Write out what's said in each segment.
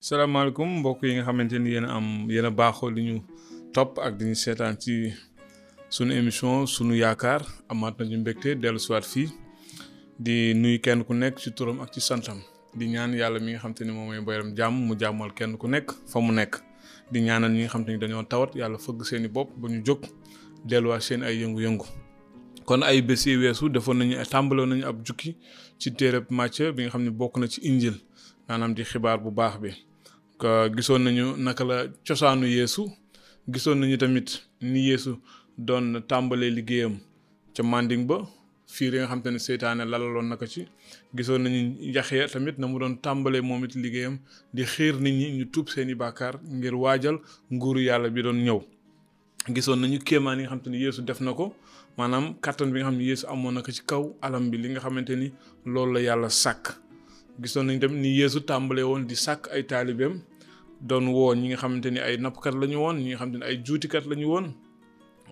salaamaaleykum mbokk yi nga xamante ni yéen a am yéen a baaxoo li ñu topp ak di ñu seetaan ci sunu émission sunu yaakaar amaat nañu mbégte dellu siwaat fii di nuyu kenn ku nekk ci turam ak ci santam di ñaan yàlla mi nga xam te ni moom mooy borom jàmm mu jàmmal kenn ku nekk fa mu nekk di ñaanal ñi nga xam te ni dañoo tawat yàlla fëgg seen i bopp ba ñu jóg delluwaat seen ay yëngu-yëngu. kon ay bés yi weesu defoon nañu tàmbaloon nañu ab jukki ci téereb Macë bi nga xam ne bokk na ci injil maanaam di xibaar bu baax bi gisoon nañu naka la cosaanu yéesu gisoon nañu tamit ni yéesu doon tàmbalee liggéeyam ca Manding ba fiir yi nga xam te ne seytaane lalaloon na ko ci gisoon nañu yaxya tamit na mu doon tàmbalee moom it liggéeyam di xiir nit ñi ñu tuub seeni bàkkaar ngir waajal nguuru yàlla bi doon ñëw gisoon nañu kéemaan yi nga xamante ni Yeesu def na ko maanaam kàttan bi nga xam ne Yeesu amoon na ko ci kaw alam bi li nga xamante ni loolu la yàlla sàkk gisoon nañ tamit ni Yeesu tàmbalee woon di sàkk ay taalibeem doon woo ñi nga xamante ni ay nappkat la ñu woon ñi nga xamante ni ay juutikat la ñu woon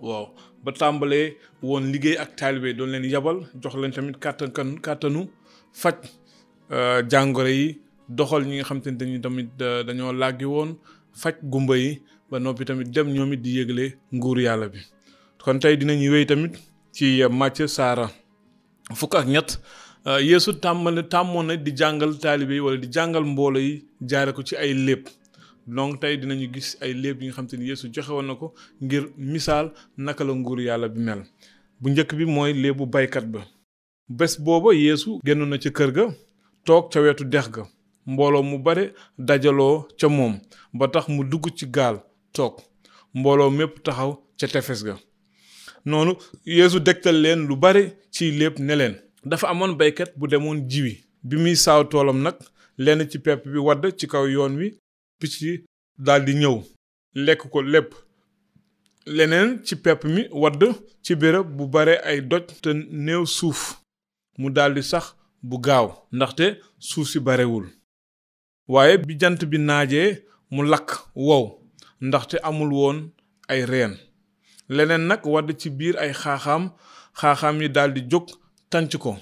waaw ba tàmbalee woon liggéey ak taalibe doon leen yabal jox leen tamit kàttan kàttanu faj euh, jàngoro yi doxal ñi nga xam te ne dañu tamit euh, dañoo làggi woon faj gumba yi ba noppi tamit dem ñoom it di yëgle nguur yàlla bi kon tey dinañu wéy tamit ci Macë saara fukk ak ñett Euh, Yeesu tàmmal tàmmoon na di jàngal taalibe yi wala di jàngal mboolo yi jaare ko ci ay léeb donc tey dinañu gis ay léeb yi nga xam te ni Yeesu joxe woon na ko ngir misaal naka la nguur yàlla bi mel bu njëkk bi mooy léebu baykat ba bés booba yéesu génn na ca kër ga toog ca wetu dex ga mbooloo mu bare dajaloo ca moom ba tax mu dugg ci gaal toog mbooloo mépp taxaw ca tefes ga noonu yéesu dégtal leen lu bare ci lépp ne leen dafa amoon baykat bu demoon jiwi bi muy saaw toolam nag lenn ci pepp bi wadd ci kaw yoon wi picc daldi ñëw lekk ko lépp leneen ci pepp mi wadd ci béréb bu bare ay doj te néew suuf mu daldi sax bu gaaw ndaxte suuf si barewul waaye bi jant bi naajee mu lakk wow ndaxte amul woon ay reen leneen nag wadd ci biir ay xaaxaam xaaxaam yi daldi jóg tànc ko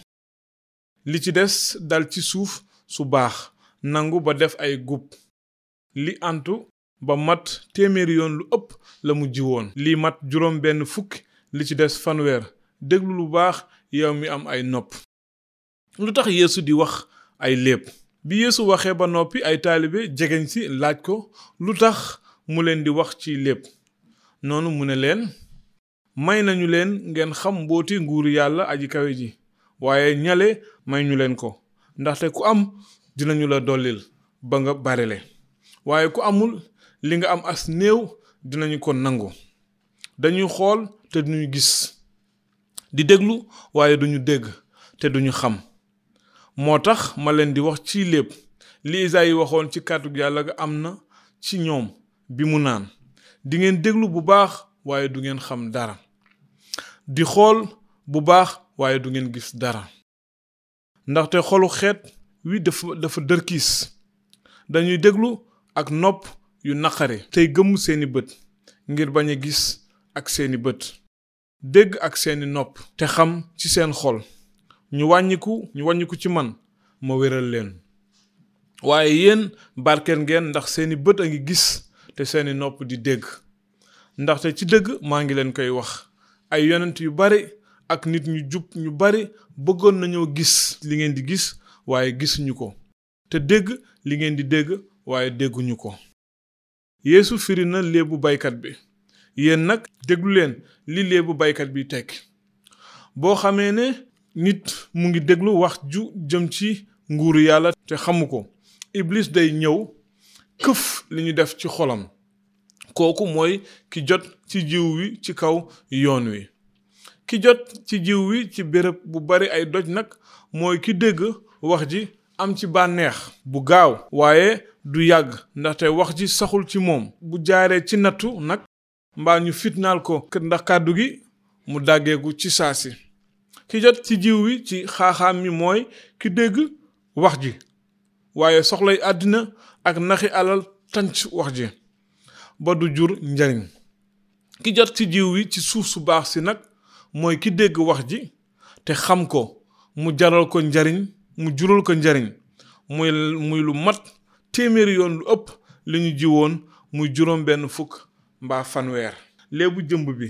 li ci des dal ci suuf su baax nangu ba def ay gub li antu ba mat téeméeri yoon lu ëpp la mu ji woon lii mat juróom benn fukki li ci des fanweer déglu lu baax yow mi am ay nopp lu tax yéesu di wax ay léeb bi yéesu waxee ba noppi ay taalibe jegeñ si laaj ko lu tax mu leen di wax ci léeb noonu mu ne leen may nañu leen ngeen xam mbooti nguuru yàlla aji kawe ji waaye ñale may ñu leen ko ndaxte ku am dinañu la dollil ba nga barele waaye ku amul li nga am as néew dinañu ko nangu dañuy xool te duñu gis di déglu waaye duñu dégg te duñu xam moo tax ma leen di wax ci lépp li Isayi waxoon ci kàddu yàlla ga am na ci ñoom bi mu naan dingeen déglu bu baax waaye du ngeen xam dara di xool bu baax waaye du ngeen gis dara ndaxte xolu xeet wi dafa dafa dërkiis dañuy déglu ak nopp yu naqare tey gëmm seeni bët ngir bañ a gis ak seeni bët dégg ak seeni nopp te xam ci seen xol ñu wàññiku ñu wàññiku ci man ma wéral leen waaye yéen barkeel ngeen ndax seeni bët a ngi gis te seeni nopp di dégg ndaxte ci dëgg maa ngi leen koy wax ay yonent yu bari ak nit ñu jub ñu bari bëggoon nañoo gis li ngeen di gis waaye gisuñu ko te dégg li ngeen di dégg waaye dégguñu ko yéesu firi na léebu baykat bi yéen nag déglu leen li léebu baykat bi tekki boo xamee ne nit mu ngi déglu wax ju jëm ci nguuru yàlla te xamu ko iblis day ñëw këf li ñu def ci xolam kooku mooy ki jot ci jiw wi ci kaw yoon wi ki jot ci jiw wi ci béréb bu bari ay doj nag mooy ki dégg wax ji am ci bànneex bu gaaw waaye du yàgg ndaxte wax ji saxul ci moom bu jaaree ci nattu nag mbaa ñu fitnaal ko ndax kàddu gi mu dàggeeku ci saa si ki jot ci jiw wi ci xaaxaam mi mooy ki dégg wax ji waaye soxlay àddina ak naxi alal tànc wax ji ba du jur njariñ ki jot ci jiw wi ci suuf su baax si nag mooy ki dégg wax ji te xam ko mu jaral ko njariñ mu jural ko njariñ muy muy lu mat téeméeri yoon lu ëpp li ñu jiwoon muy juróom benn fukk mbaa fanweer léebu jëmb bi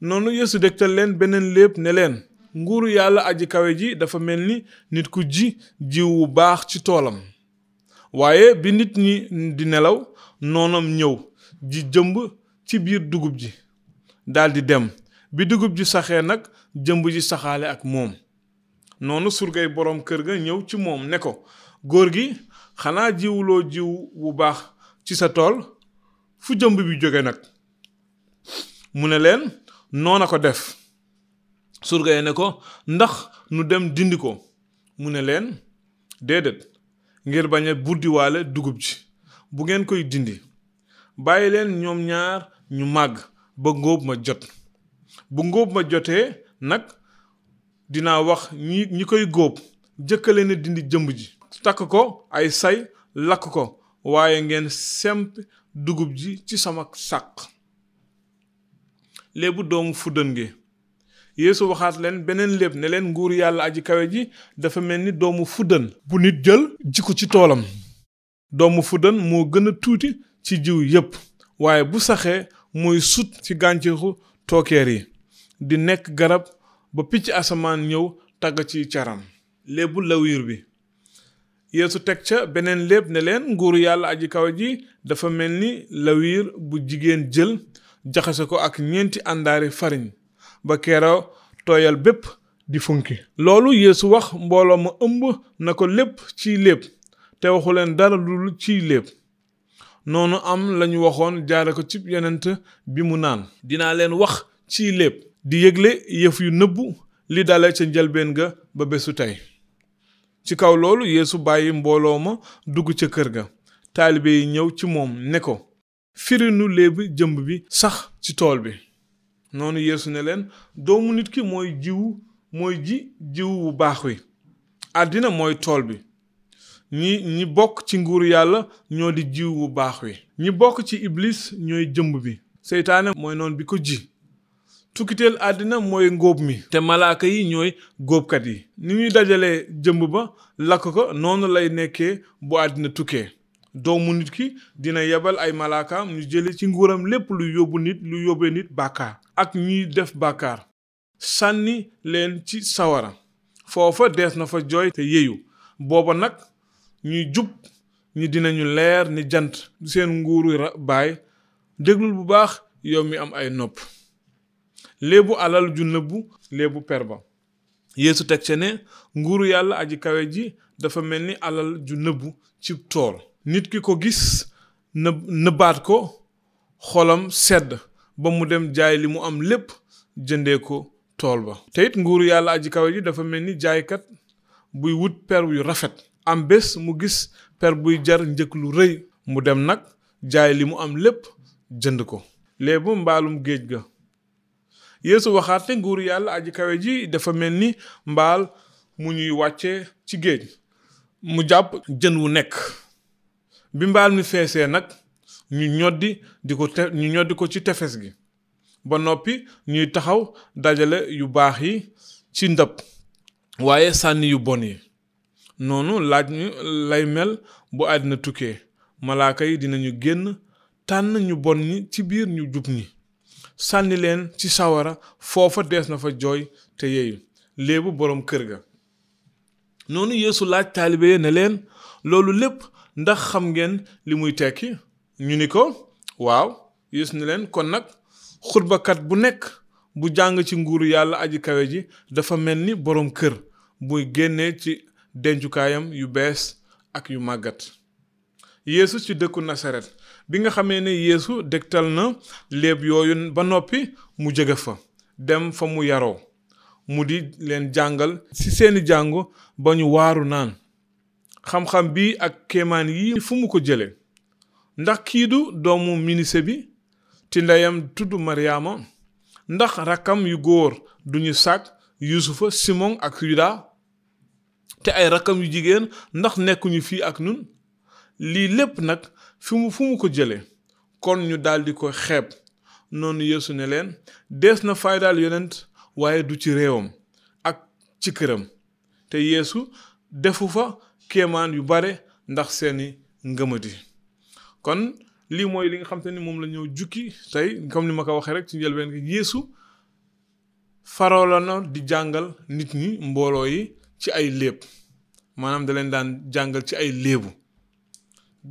noonu Yeesu dégtal leen beneen léeb ne leen nguuru yàlla aji kawe ji dafa mel ni nit ku ji jiw wu baax ci toolam waaye bi nit ñi di nelaw noonam ñëw ji jëmb ci biir dugub ji daldi dem bi dugub ji saxee nag jëmb ji saxaale ak moom noonu surgay boroom kër ga ñëw ci moom ne ko góor gi xanaa jiwuloo jiw bu baax ci sa tool fu jëmb bi jóge nag mu ne leen noona ko def surga yi ne ko ndax nu dem dindi ko mu ne leen déedéet ngir bañ a buddiwaale dugub ji bu ngeen koy dindi bàyyi leen ñoom ñaar ñu màgg ba ngóob ma jot bu ngóob ma jotee nag dinaa wax ñi ñi koy góob jëkka leen dindi jëmb ji takk ko ay say lakk ko waaye ngeen semp dugub ji ci sama sàq léebu doomu fuddën gi yeesu waxaat leen beneen léeb ne leen nguur yàlla aji kawe ji dafa mel ni doomu fuddën bu nit jël ji ko ci toolam doomu fuddën moo gën a tuuti ci jiw yépp waaye bu saxee mooy sut ci gàncaxu tookeer yi di nekk garab ba picc asamaan ñëw tagg ci caram léebu lawiir bi yeesu teg ca beneen léeb ne leen nguuru yàlla aji kawe ji dafa mel ni lawiir bu jigéen jël jaxase ko ak ñeenti àndaari fariñ ba keero tooyal bépp di funki loolu yeesu wax mbooloo ma ëmb na ko lépp ciy léeb te waxu leen dara lu ciy léeb noonu am lañu waxoon jaare ko cib yonent bi mu naan dinaa leen wax ci lépp di yëgle yëf yu nëbbu li dale ca njëlbeen ga ba bésu tey ci kaw loolu yéesu bàyyi mbooloo ma dugg ca kër ga taalibe yi ñëw ci moom ne ko firinu léeb jëmb bi sax ci tool bi noonu yéesu ne leen doomu nit ki mooy jiwu mooy ji jiwu bu baax wi àddina mooy tool bi ñi ñi bokk ci nguur yàlla ñoo di jiw bu baax wi ñi bokk ci iblis ñooy jëmb bi seytaane mooy noon bi ko ji tukkiteel àddina mooy ngóob mi te malaaka yi ñooy góobkat yi ni ñuy dajalee jëmb ba lakk ko noonu lay nekkee bu àddina tukkee doomu nit ki dina yebal ay malaakaam ñu jële ci nguuram lépp lu yóbbu nit lu yóbbee nit bàkkaar ak ñuy def bàkkaar sànni leen ci sawara foofa dees na fa jooy te yeyu booba nag ñuy jub ñi dinañu leer ni jant seen nguuru baay déglul bu baax yow mi am ay nopp léebu alal ju nëbbu léebu per ba yeesu teg ca ne nguuru yàlla aji kawe ji dafa mel ni alal ju nëbbu ci tool nit ki ko gis nëbbaat ko xolam sedd ba mu dem jaay li mu am lépp jëndee ko tool ba te it nguuru yàlla aji kawe ji dafa mel ni jaaykat buy wut per yu rafet am bés mu gis per buy jar njëkk lu rëy mu dem nag jaay li mu am lépp jënd ko lee bu mbaalum géej ga yeesu waxaat ne nguuru yàlla aji kawe ji dafa mel ni mbaal mu ñuy wàcce ci géej mu jàpp jën wu nekk bi mbaal mi feesee nag ñu ñoddi di ko te ñu ñoddi ko ci tefes gi ba noppi ñuy taxaw dajale yu baax yi ci ndab waaye sànni yu bon yi noonu laaj ñu lay mel bu àddina tukkee malaaka yi dinañu génn tànn ñu bon ñi ci biir ñu jub ñi sànni leen ci sawara foofa dees na fa jooy te yeeyu léebu boroom kër ga noonu yéesu laaj taalibe ya ne leen loolu lépp ndax xam ngeen li muy tekki ñu ni ko waaw Yeesu ni leen kon nag xutbakat bu nekk bu jàng ci nguuru yàlla aji kawe ji dafa mel ni boroom kër buy génnee ci dencukaayam yu bees ak yu màggat yéesu ci dëkku nasaret bi nga xamee ne yéesu dégtal na léeb yooyu ba noppi mu jóge fa dem fa mu yaroo mu di leen jàngal ci seeni jàngu ba ñu waaru naan xam-xam bi ak kéemaan yi fu mu ko jële ndax kii du doomu minise bi ti ndeyam tudd maryaama ndax rakkam yu góor duñu sàkk yuusufa simon ak yuda te ay rakkam yu jigéen ndax nekkuñu fii ak nun lii lépp nag fi mu fu mu ko jële kon ñu daldi ko xeeb noonu yeesu ne leen dees na faydaal yonent waaye du ci réewam ak ci këram te yéesu defu fa kéemaan yu bare ndax seeni ngëmadi kon lii mooy li nga xam te ni moom la ñëw jukki tey comme ni ma ko waxee rek ci njëlbeen gi yeesu farooloon na di jàngal nit ñi mbooloo yi ci ay léeb maanaam da leen daan jàngal ci ay léebu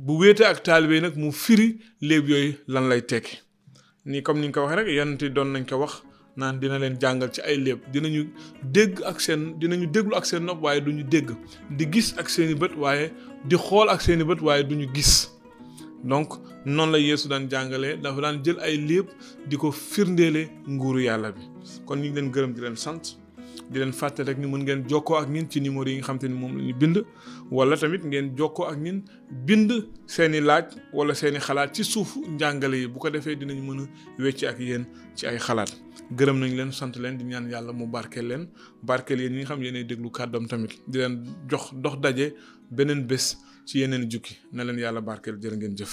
bu wéete ak taalibe yi nag mu firi léeb yooyu lan lay tekki nii comme ni nga ko waxee rek yonent doon nañ ko wax naan dina leen jàngal ci ay léeb dinañu dégg ak seen dinañu déglu ak seen nopp waaye duñu dégg di gis ak seeni bët waaye di xool ak seeni bët waaye duñu gis donc noonu la Yeesu daan jàngalee dafa daan jël ay léeb di ko firndeele nguuru yàlla bi kon ñu ngi leen gërëm di leen sant di leen fàtte rek ni mën ngeen jokkoo ak ñin ci numéro yi nga xam te ni moom la ñu bind wala tamit ngeen jokkoo ak ñin bind seeni laaj wala seeni xalaat ci suuf njàngale yi bu ko defee dinañ mën a wecc ak yéen ci ay xalaat gërëm nañ leen sant leen di ñaan yàlla mu barkeel leen barkeel yéen ñi nga xam yéenay déglu kàddoom tamit di leen jox dox daje beneen bés ci yeneen jukki na leen yàlla barkeel jërë ngeen jëf